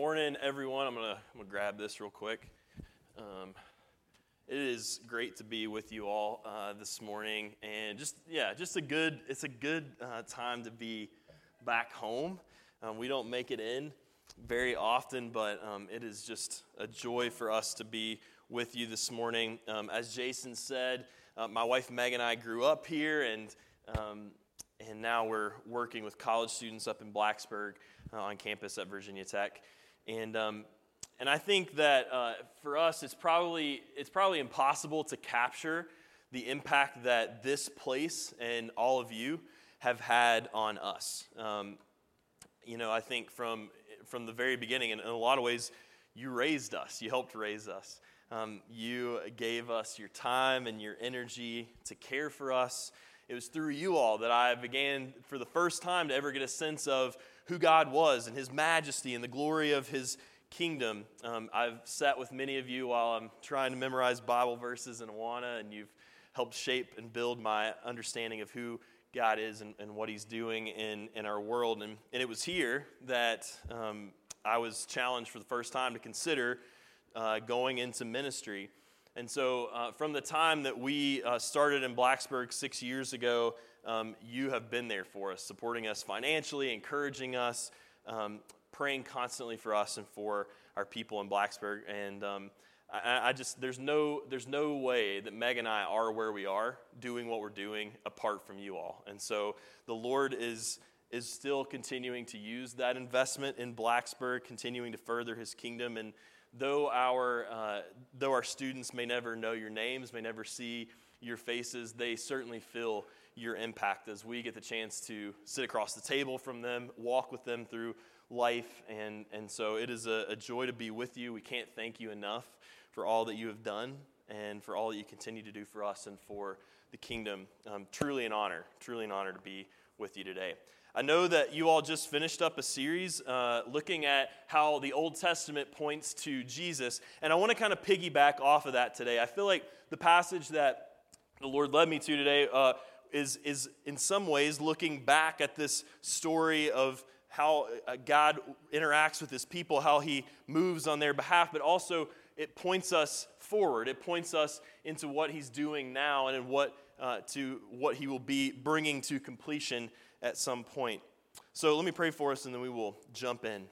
morning, everyone. I'm gonna, I'm gonna grab this real quick. Um, it is great to be with you all uh, this morning, and just yeah, just a good. It's a good uh, time to be back home. Um, we don't make it in very often, but um, it is just a joy for us to be with you this morning. Um, as Jason said, uh, my wife Meg and I grew up here, and um, and now we're working with college students up in Blacksburg uh, on campus at Virginia Tech. And, um, and I think that uh, for us, it's probably, it's probably impossible to capture the impact that this place and all of you have had on us. Um, you know, I think from, from the very beginning, and in a lot of ways, you raised us, you helped raise us. Um, you gave us your time and your energy to care for us. It was through you all that I began for the first time to ever get a sense of who God was and his majesty and the glory of his kingdom. Um, I've sat with many of you while I'm trying to memorize Bible verses in Awana, and you've helped shape and build my understanding of who God is and, and what he's doing in, in our world. And, and it was here that um, I was challenged for the first time to consider uh, going into ministry. And so, uh, from the time that we uh, started in Blacksburg six years ago, um, you have been there for us, supporting us financially, encouraging us, um, praying constantly for us and for our people in Blacksburg. And um, I, I, just, there's no, there's no way that Meg and I are where we are doing what we're doing apart from you all. And so the Lord is, is still continuing to use that investment in Blacksburg, continuing to further his kingdom. And though our, uh, though our students may never know your names, may never see your faces, they certainly feel your impact as we get the chance to sit across the table from them, walk with them through life. And, and so it is a, a joy to be with you. We can't thank you enough for all that you have done and for all that you continue to do for us and for the kingdom. Um, truly an honor, truly an honor to be with you today. I know that you all just finished up a series uh, looking at how the Old Testament points to Jesus, and I want to kind of piggyback off of that today. I feel like the passage that the Lord led me to today uh, is, is in some ways looking back at this story of how uh, God interacts with his people, how he moves on their behalf, but also it points us forward. It points us into what he's doing now and in what, uh, to what he will be bringing to completion at some point. So let me pray for us and then we will jump in.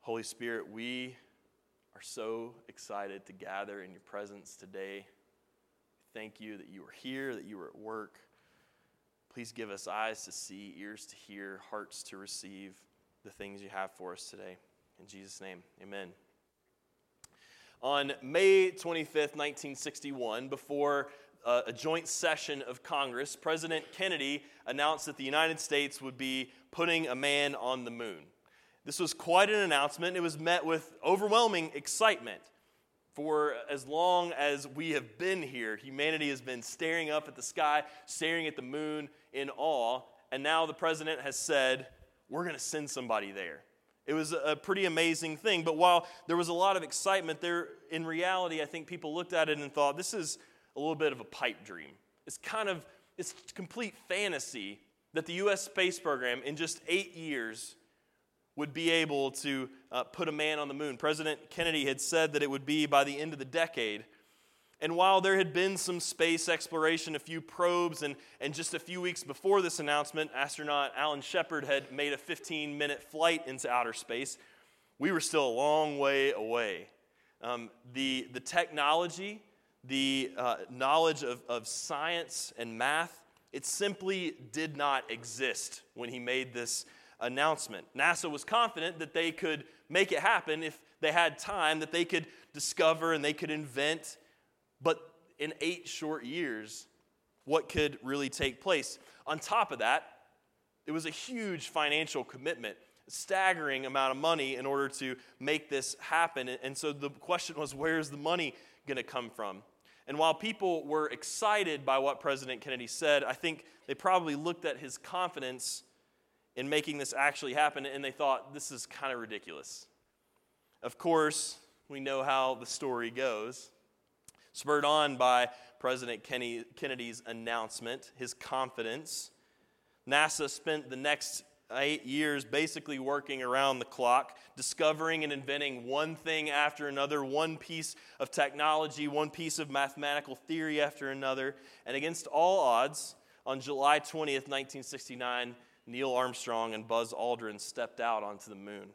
Holy Spirit, we are so excited to gather in your presence today. Thank you that you are here, that you are at work. Please give us eyes to see, ears to hear, hearts to receive the things you have for us today. In Jesus' name, amen. On May 25th, 1961, before a joint session of Congress, President Kennedy announced that the United States would be putting a man on the moon. This was quite an announcement. It was met with overwhelming excitement. For as long as we have been here, humanity has been staring up at the sky, staring at the moon in awe. And now the president has said, We're going to send somebody there. It was a pretty amazing thing. But while there was a lot of excitement, there, in reality, I think people looked at it and thought, This is a little bit of a pipe dream. It's kind of it's complete fantasy that the U.S. space program, in just eight years, would be able to uh, put a man on the moon. President Kennedy had said that it would be by the end of the decade. And while there had been some space exploration, a few probes, and, and just a few weeks before this announcement, astronaut Alan Shepard had made a 15 minute flight into outer space, we were still a long way away. Um, the, the technology, the uh, knowledge of, of science and math, it simply did not exist when he made this announcement. NASA was confident that they could make it happen if they had time, that they could discover and they could invent. But in eight short years, what could really take place? On top of that, it was a huge financial commitment, staggering amount of money in order to make this happen. And so the question was where's the money going to come from? And while people were excited by what President Kennedy said, I think they probably looked at his confidence in making this actually happen, and they thought, this is kind of ridiculous. Of course, we know how the story goes. Spurred on by President Kennedy's announcement, his confidence, NASA spent the next eight years basically working around the clock, discovering and inventing one thing after another, one piece of technology, one piece of mathematical theory after another. And against all odds, on July 20th, 1969, Neil Armstrong and Buzz Aldrin stepped out onto the moon.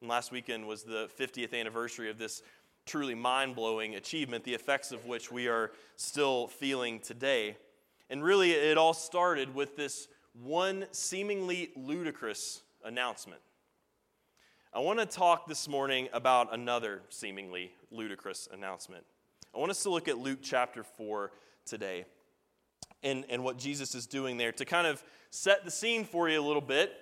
And last weekend was the 50th anniversary of this truly mind blowing achievement, the effects of which we are still feeling today. And really, it all started with this one seemingly ludicrous announcement. I want to talk this morning about another seemingly ludicrous announcement. I want us to look at Luke chapter 4 today and, and what Jesus is doing there to kind of set the scene for you a little bit.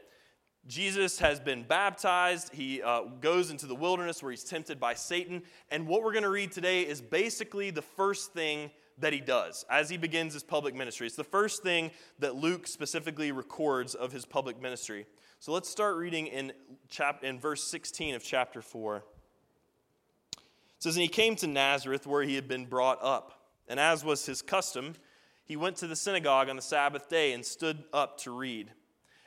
Jesus has been baptized. He uh, goes into the wilderness where he's tempted by Satan. And what we're going to read today is basically the first thing that he does as he begins his public ministry. It's the first thing that Luke specifically records of his public ministry. So let's start reading in, chap- in verse 16 of chapter 4. It says, And he came to Nazareth where he had been brought up. And as was his custom, he went to the synagogue on the Sabbath day and stood up to read.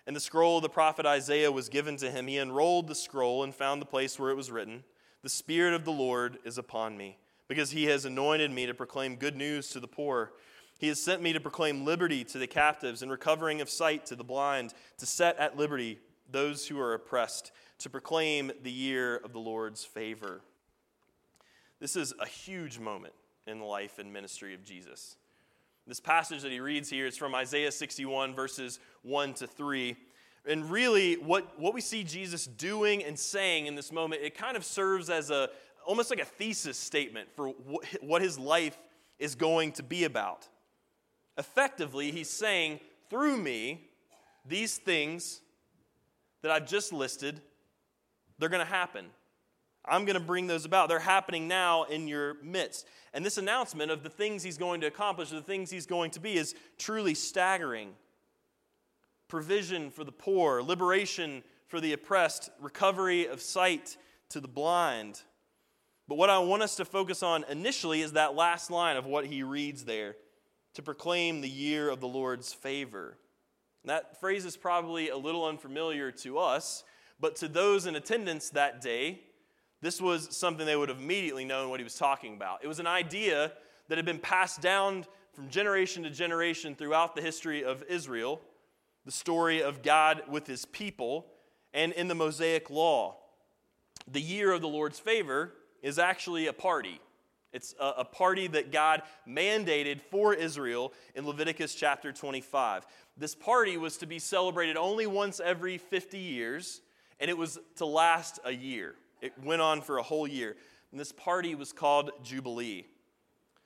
And the scroll of the prophet Isaiah was given to him. He unrolled the scroll and found the place where it was written The Spirit of the Lord is upon me because he has anointed me to proclaim good news to the poor. He has sent me to proclaim liberty to the captives and recovering of sight to the blind, to set at liberty those who are oppressed, to proclaim the year of the Lord's favor. This is a huge moment in the life and ministry of Jesus. This passage that he reads here is from Isaiah 61, verses 1 to 3. And really, what, what we see Jesus doing and saying in this moment, it kind of serves as a, almost like a thesis statement for what his life is going to be about. Effectively, he's saying, through me, these things that I've just listed, they're going to happen. I'm going to bring those about. They're happening now in your midst. And this announcement of the things he's going to accomplish, the things he's going to be, is truly staggering. Provision for the poor, liberation for the oppressed, recovery of sight to the blind, but what I want us to focus on initially is that last line of what he reads there to proclaim the year of the Lord's favor. that phrase is probably a little unfamiliar to us, but to those in attendance that day, this was something they would have immediately known what he was talking about. It was an idea that had been passed down from generation to generation throughout the history of Israel, the story of God with his people, and in the Mosaic law. The year of the Lord's favor is actually a party. It's a, a, party that God mandated for Israel in Leviticus chapter 25. This party was to be celebrated only once every 50 years, and it was to last a year. It went on for a whole year. And this party was called Jubilee.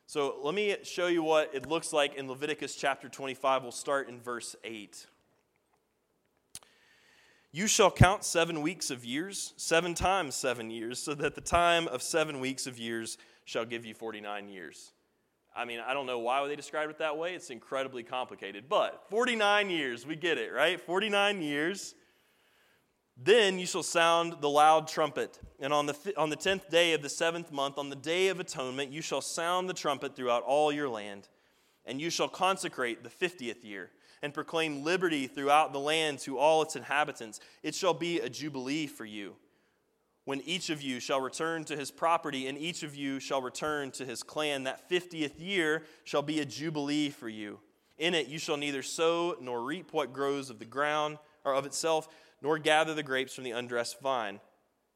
So let me show you what it looks like in Leviticus chapter 25. We'll start in verse 8. You shall count seven weeks of years, seven times seven years, so that the time of seven weeks of years shall give you 49 years. I mean, I don't know why they described it that way. It's incredibly complicated. But 49 years, we get it, right? 49 years. Then you shall sound the loud trumpet. And on the, on the tenth day of the seventh month, on the day of atonement, you shall sound the trumpet throughout all your land. And you shall consecrate the fiftieth year and proclaim liberty throughout the land to all its inhabitants. It shall be a jubilee for you, when each of you shall return to his property, and each of you shall return to his clan. That fiftieth year shall be a jubilee for you. In it you shall neither sow nor reap what grows of the ground or of itself, nor gather the grapes from the undressed vine.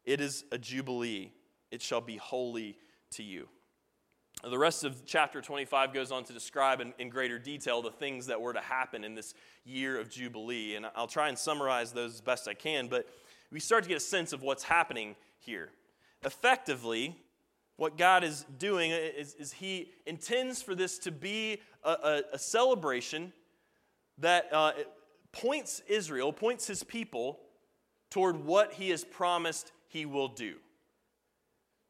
It is a jubilee. It shall be holy to you. The rest of chapter 25 goes on to describe in, in, greater detail the things that were to happen in this year of Jubilee. And I'll try and summarize those as best I can, but we start to get a sense of what's happening here. Effectively, what God is doing is, is He intends for this to be a, a, a celebration that uh, points Israel, points His people toward what He has promised He will do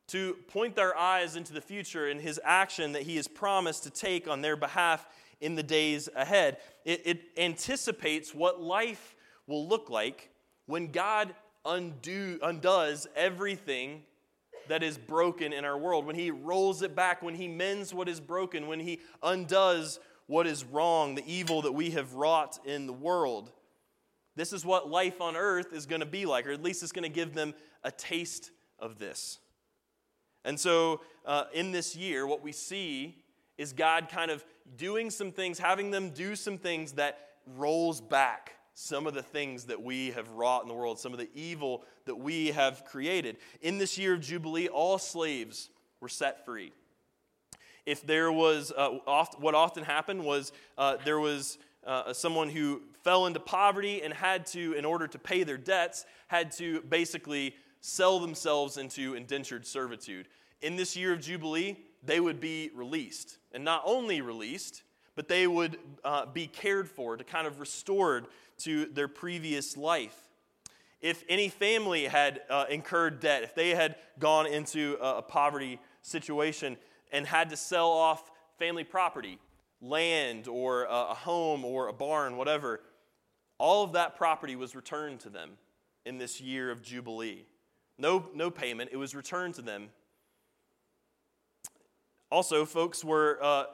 to point their eyes into the future and his action that he has promised to take on their behalf in the days ahead. It, it anticipates what life will look like when God undo, undoes everything that is broken in our world, when he rolls it back, when he mends what is broken, when he undoes what is wrong, the evil that we have wrought in the world. This is what life on earth is going to be like, or at least it's going to give them a taste of this. And so, uh, in this year, what we see is God kind of doing some things, having them do some things that rolls back some of the things that we have wrought in the world, some of the evil that we have created. In this year of Jubilee, all slaves were set free. If there was, uh, oft, what often happened was uh, there was uh, someone who fell into poverty and had to, in order to pay their debts, had to basically sell themselves into indentured servitude. In this year of Jubilee, they would be released. And not only released, but they would uh, be cared for, to kind of restored to their previous life. If any family had uh, incurred debt, if they had gone into a, a poverty situation and had to sell off family property, land or a, a home or a barn, whatever, all of that property was returned to them in this year of Jubilee. No, no payment, it was returned to them. Also, folks were uh,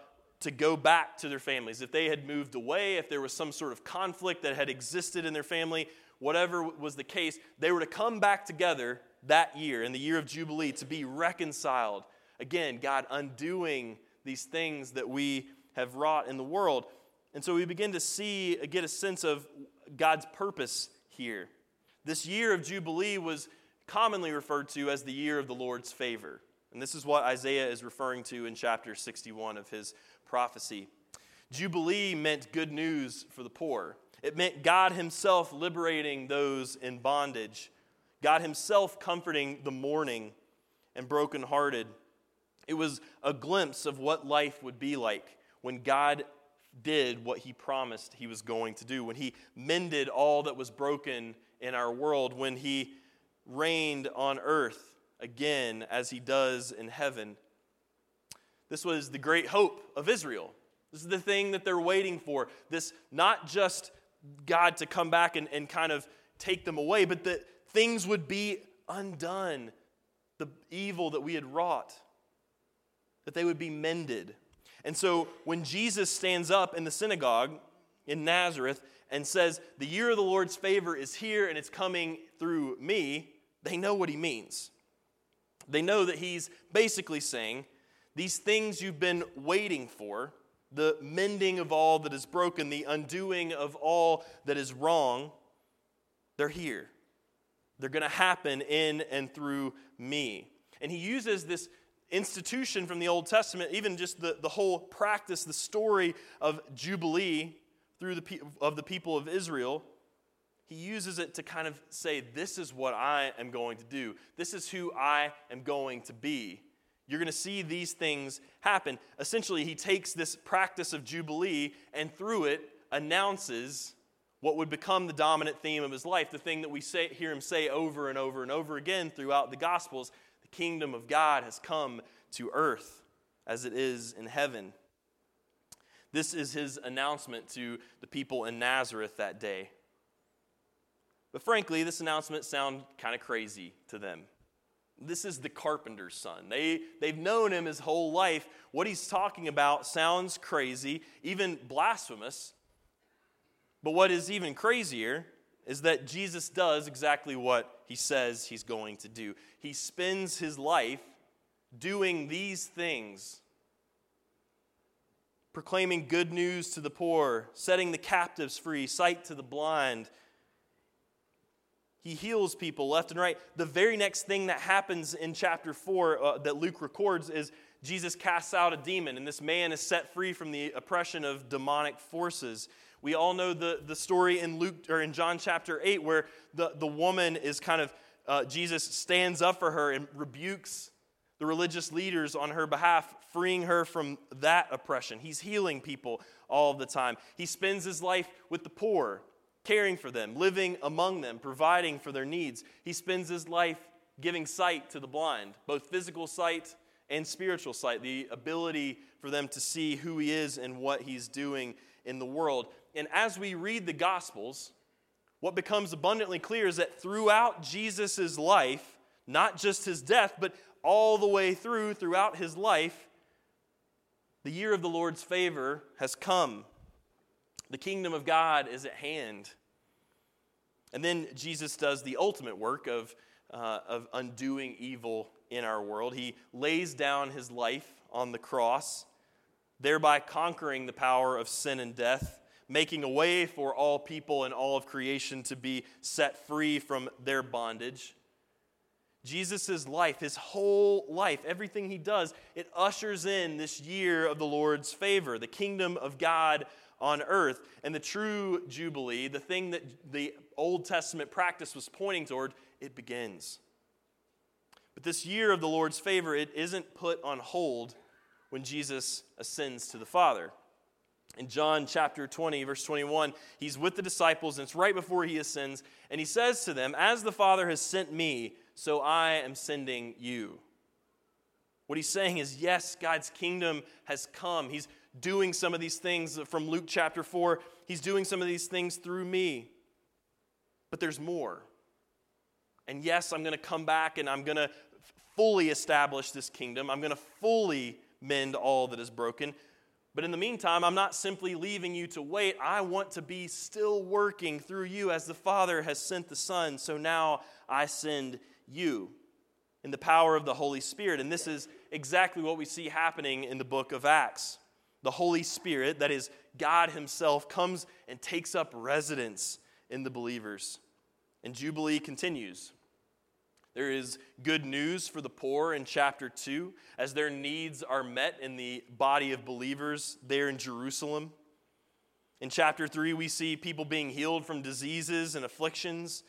to go back to their families. If they had moved away, if there was some sort of conflict that had existed in their family, whatever was the case, they were to come back together that year, in the year of Jubilee, to be reconciled. Again, God undoing these things that we have wrought in the world. And so we begin to see, get a sense of God's purpose here. This year of Jubilee was commonly referred to as the year of the Lord's favor. And this is what Isaiah is referring to in chapter 61 of his prophecy. Jubilee meant good news for the poor. It meant God Himself liberating those in bondage, God Himself comforting the mourning and brokenhearted. It was a glimpse of what life would be like when God did what He promised He was going to do, when He mended all that was broken in our world, when He reigned on earth again as He does in heaven. This was the great hope of Israel. This is the thing that they're waiting for. This not just God to come back and, and kind of take them away, but that things would be undone, the evil that we had wrought, that they would be mended. And so when Jesus stands up in the synagogue in Nazareth and says, The year of the Lord's favor is here and it's coming through me, they know what he means. They know that he's basically saying, these things you've been waiting for, the mending of all that is broken, the undoing of all that is wrong, they're here. They're going to happen in and through me. And he uses this institution from the Old Testament, even just the, the whole practice, the story of Jubilee through the, of the people of Israel. He uses it to kind of say, This is what I am going to do. This is who I am going to be. You're going to see these things happen. Essentially, he takes this practice of Jubilee and through it announces what would become the dominant theme of his life, the thing that we say, hear him say over and over and over again throughout the Gospels the kingdom of God has come to earth as it is in heaven. This is his announcement to the people in Nazareth that day. But frankly, this announcement sounded kind of crazy to them. This is the carpenter's son. They, they've known him his whole life. What he's talking about sounds crazy, even blasphemous. But what is even crazier is that Jesus does exactly what he says he's going to do. He spends his life doing these things proclaiming good news to the poor, setting the captives free, sight to the blind he heals people left and right. The very next thing that happens in chapter 4 uh, that Luke records is Jesus casts out a demon, and this man is set free from the oppression of demonic forces. We all know the, the story in Luke or in John chapter 8 where the, the woman is kind of, uh, Jesus stands up for her and rebukes the religious leaders on her behalf, freeing her from that oppression. He's healing people all the time. He spends his life with the poor caring for them, living among them, providing for their needs. He spends his life giving sight to the blind, both physical sight and spiritual sight, the ability for them to see who he is and what he's doing in the world. And as we read the Gospels, what becomes abundantly clear is that throughout Jesus' life, not just his death, but all the way through, throughout his life, the year of the Lord's favor has come the kingdom of God is at hand. And then Jesus does the ultimate work of, uh, of undoing evil in our world. He lays down his life on the cross, thereby conquering the power of sin and death, making a way for all people and all of creation to be set free from their bondage. Jesus' life, his whole life, everything he does, it ushers in this year of the Lord's favor, the kingdom of God on earth. And the true Jubilee, the thing that the Old Testament practice was pointing toward, it begins. But this year of the Lord's favor, it isn't put on hold when Jesus ascends to the Father. In John chapter 20, verse 21, he's with the disciples, and it's right before he ascends, and he says to them, As the Father has sent me, so I am sending you. What he's saying is, yes, God's kingdom has come. He's doing some of these things from Luke chapter 4. He's doing some of these things through me. But there's more. And yes, I'm going to come back and I'm going to fully establish this kingdom. I'm going to fully mend all that is broken. But in the meantime, I'm not simply leaving you to wait. I want to be still working through you as the Father has sent the Son. So now I send you in the power of the Holy Spirit. And this is exactly what we see happening in the book of Acts. The Holy Spirit, that is God Himself, comes and takes up residence in the believers. And Jubilee continues. There is good news for the poor in chapter 2 as their needs are met in the body of believers there in Jerusalem. In chapter 3, we see people being healed from diseases and afflictions.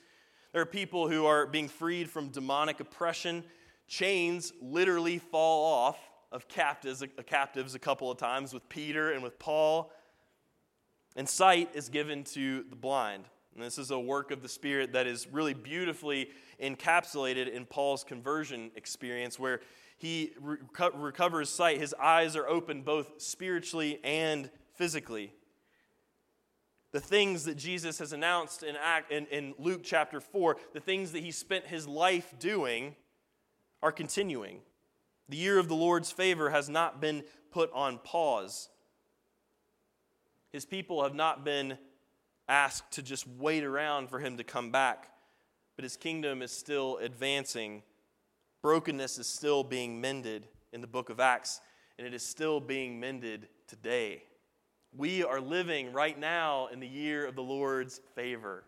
There are people who are being freed from demonic oppression. Chains literally fall off of captives, uh, captives a couple of times with Peter and with Paul. And sight is given to the blind. And this is a work of the Spirit that is really beautifully encapsulated in Paul's conversion experience, where he reco- recovers sight. His eyes are open both spiritually and physically. The things that Jesus has announced in, Act, in, in Luke chapter 4, the things that he spent his life doing, are continuing. The year of the Lord's favor has not been put on pause. His people have not been asked to just wait around for him to come back but his kingdom is still advancing. Brokenness is still being mended in the book of Acts, and it is still being mended today. We are living right now in the year of the Lord's favor.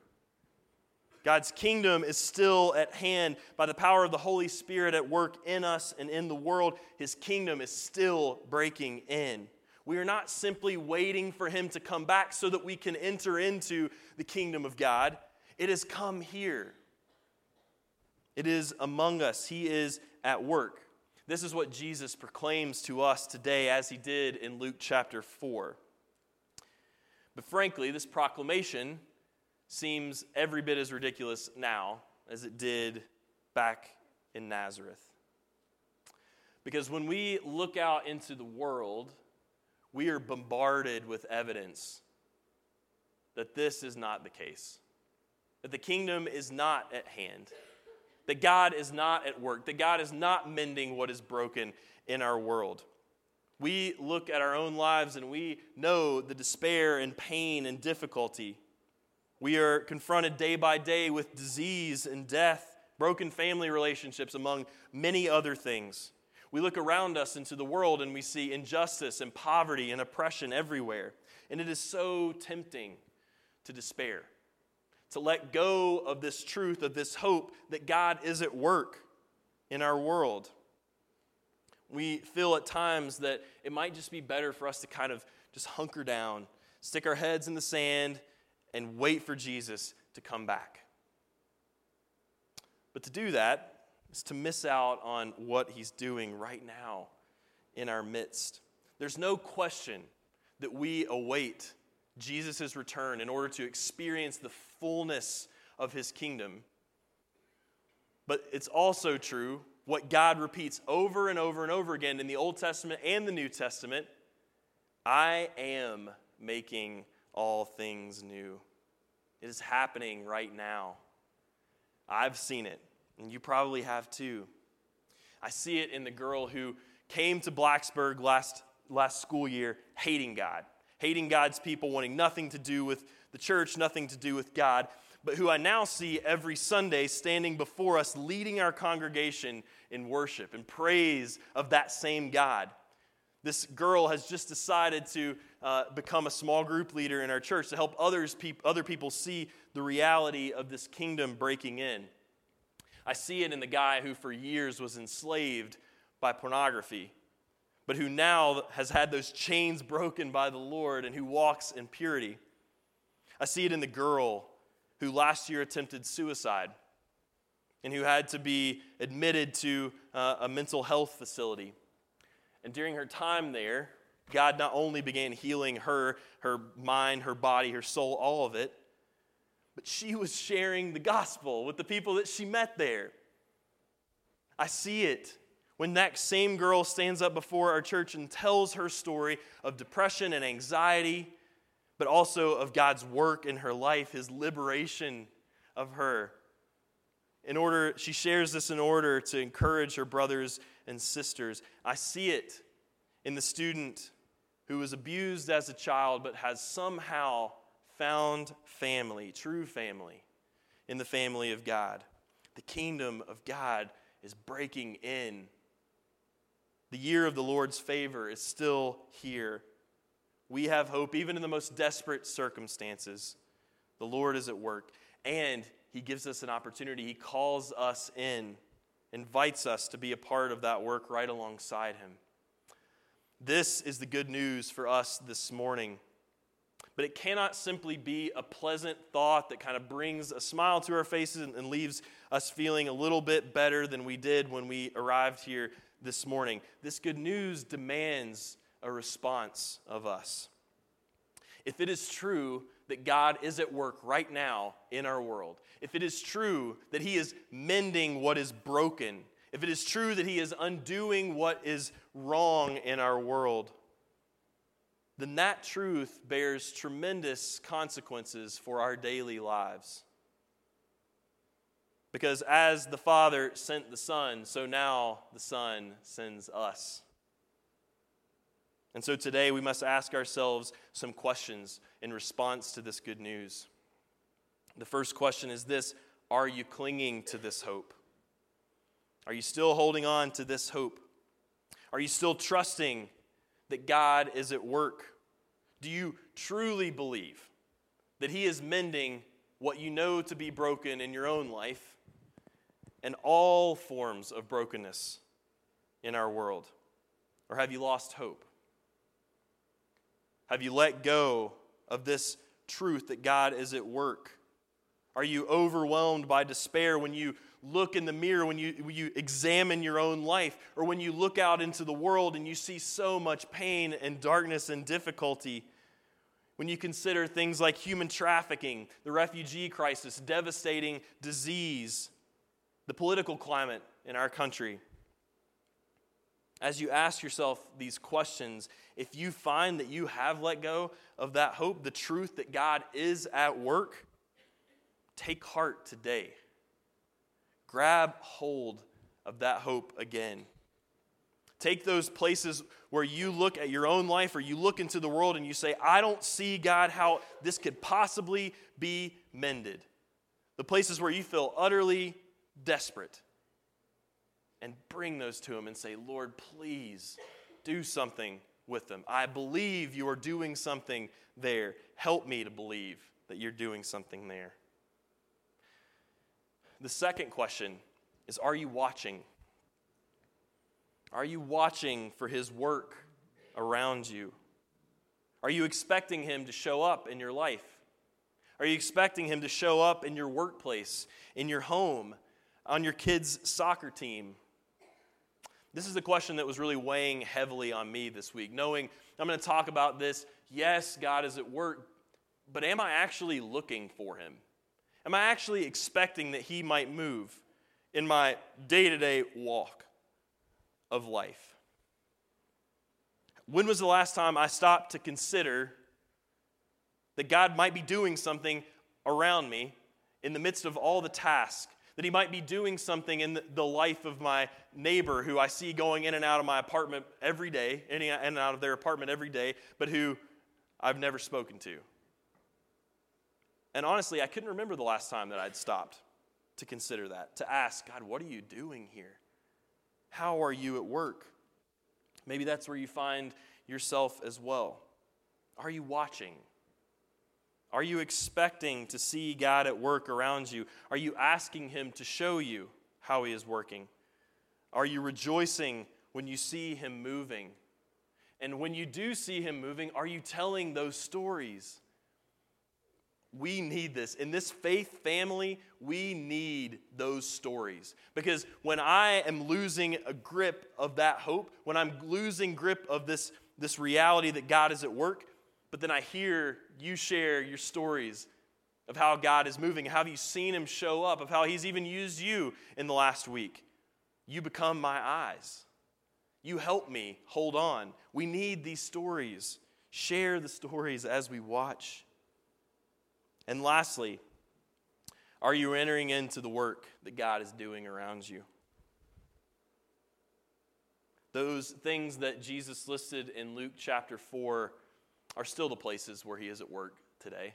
God's kingdom is still at hand by the power of the Holy Spirit at work in us and in the world. His kingdom is still breaking in. We are not simply waiting for Him to come back so that we can enter into the kingdom of God. It has come here. It is among us, He is at work. This is what Jesus proclaims to us today, as He did in Luke chapter 4. But frankly, this proclamation seems every bit as ridiculous now as it did back in Nazareth. Because when we look out into the world, we are bombarded with evidence that this is not the case, that the kingdom is not at hand that God is not at work, that God is not mending what is broken in our world. We look at our own lives and we know the despair and pain and difficulty. We are confronted day by day with disease and death, broken family relationships, among many other things. We look around us into the world and we see injustice and poverty and oppression everywhere. And it is so tempting to despair to let go of this truth, of this hope that God is at work in our world. We feel at times that it might just be better for us to kind of just hunker down, stick our heads in the sand, and wait for Jesus to come back. But to do that is to miss out on what he's doing right now in our midst. There's no question that we await Jesus' return in order to experience the fullness of his kingdom. But it's also true what God repeats over and over and over again in the Old Testament and the New Testament I am making all things new. It is happening right now. I've seen it, and you probably have too. I see it in the girl who came to Blacksburg last, last school year hating God hating God's people, wanting nothing to do with the church, nothing to do with God. But who I now see every Sunday standing before us, leading our congregation in worship and praise of that same God. This girl has just decided to uh, become a small group leader in our church to help others other people see the reality of this kingdom breaking in. I see it in the guy who for years was enslaved by pornography, but who now has had those chains broken by the Lord and who walks in purity. I see it in the girl who last year attempted suicide and who had to be admitted to uh, a mental health facility. And during her time there, God not only began healing her, her mind, her body, her soul, all of it, but she was sharing the gospel with the people that she met there. I see it when that same girl stands up before our church and tells her story of depression and anxiety, but also of God's work in her life, his liberation of her. In order, she shares this in order to encourage her brothers and sisters. I see it in the student who was abused as a child but has somehow found family, true family, in the family of God. The kingdom of God is breaking in. The year of the Lord's favor is still here. We have hope even in the most desperate circumstances. The Lord is at work, and He gives us an opportunity. He calls us in, invites us to be a part of that work right alongside Him. This is the good news for us this morning. But it cannot simply be a pleasant thought that kind of brings a smile to our faces and, leaves us feeling a little bit better than we did when we arrived here this morning. This good news demands a response of us. If it is true that God is at work right now in our world, if it is true that He is mending what is broken, if it is true that He is undoing what is wrong in our world, then that truth bears tremendous consequences for our daily lives. Because as the Father sent the Son, so now the Son sends us. And so today we must ask ourselves some questions in response to this good news. The first question is this Are you clinging to this hope? Are you still holding on to this hope? Are you still trusting that God is at work? Do you truly believe that He is mending what you know to be broken in your own life and all forms of brokenness in our world? Or have you lost hope? Have you let go of this truth that God is at work? Are you overwhelmed by despair when you look in the mirror, when you, when you examine your own life, or when you look out into the world and you see so much pain and darkness and difficulty? When you consider things like human trafficking, the refugee crisis, devastating disease, the political climate in our country, as you ask yourself these questions, if you find that you have let go of that hope, the truth that God is at work, take heart today. Grab hold of that hope again. Take those places where you look at your own life or you look into the world and you say, I don't see, God, how this could possibly be mended. The places where you feel utterly desperate. And bring those to Him and say, Lord, please do something with them. I believe you are doing something there. Help me to believe that you're doing something there. The second question is Are you watching? Are you watching for his work around you? Are you expecting him to show up in your life? Are you expecting him to show up in your workplace, in your home, on your kids' soccer team? This is the question that was really weighing heavily on me this week, knowing I'm going to talk about this. Yes, God is at work, but am I actually looking for him? Am I actually expecting that he might move in my day to day walk? of life. When was the last time I stopped to consider that God might be doing something around me in the midst of all the tasks? That He might be doing something in the life of my neighbor who I see going in and out of my apartment every day, in and out of their apartment every day, but who I've never spoken to? And honestly, I couldn't remember the last time that I'd stopped to consider that, to ask, God, what are you doing here? How are you at work? Maybe that's where you find yourself as well. Are you watching? Are you expecting to see God at work around you? Are you asking Him to show you how He is working? Are you rejoicing when you see Him moving? And when you do see Him moving, are you telling those stories? We need this. In this faith family, we need those stories. Because when I am losing a grip of that hope, when I'm losing grip of this, this reality that God is at work, but then I hear you share your stories of how God is moving, how you've seen Him show up, of how He's even used you in the last week, you become my eyes. You help me hold on. We need these stories. Share the stories as we watch. And lastly, are you entering into the work that God is doing around you? Those things that Jesus listed in Luke chapter 4 are still the places where he is at work today.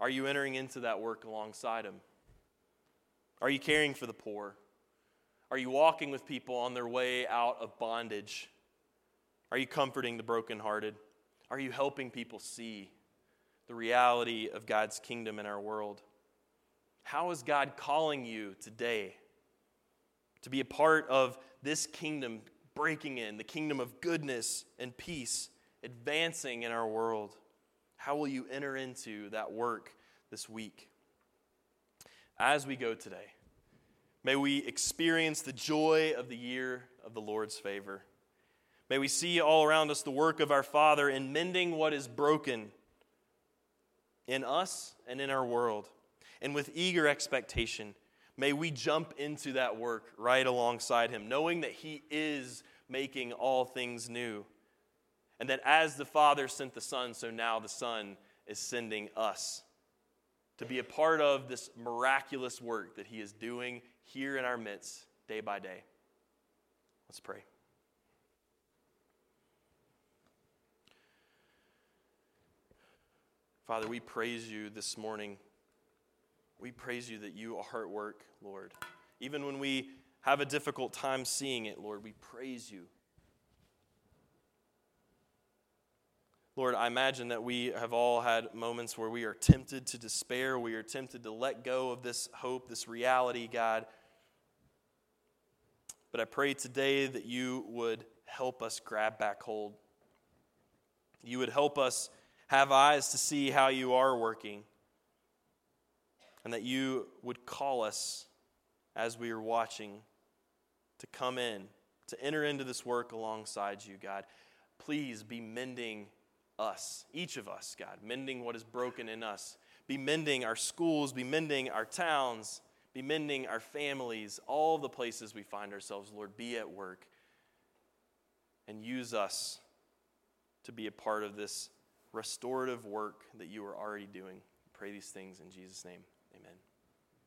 Are you entering into that work alongside him? Are you caring for the poor? Are you walking with people on their way out of bondage? Are you comforting the brokenhearted? Are you helping people see the reality of God's kingdom in our world. How is God calling you today to be a part of this kingdom breaking in, the kingdom of goodness and peace advancing in our world? How will you enter into that work this week? As we go today, may we experience the joy of the year of the Lord's favor. May we see all around us the work of our Father in mending what is broken in us and in our world. And with eager expectation, may we jump into that work right alongside Him, knowing that He is making all things new. And that as the Father sent the Son, so now the Son is sending us to be a part of this miraculous work that He is doing here in our midst day by day. Let's pray. Father, we praise you this morning. We praise you that you are at work, Lord. Even when we have a difficult time seeing it, Lord, we praise you. Lord, I imagine that we have all had moments where we are tempted to despair, we are tempted to let go of this hope, this reality, God. But I pray today that you would help us grab back hold. You would help us have eyes to see how you are working, and that you would call us as we are watching to come in, to enter into this work alongside you, God. Please be mending us, each of us, God, mending what is broken in us. Be mending our schools, be mending our towns, be mending our families, all the places we find ourselves, Lord. Be at work and use us to be a part of this restorative work that you are already doing. pray these things in Jesus' name. Amen.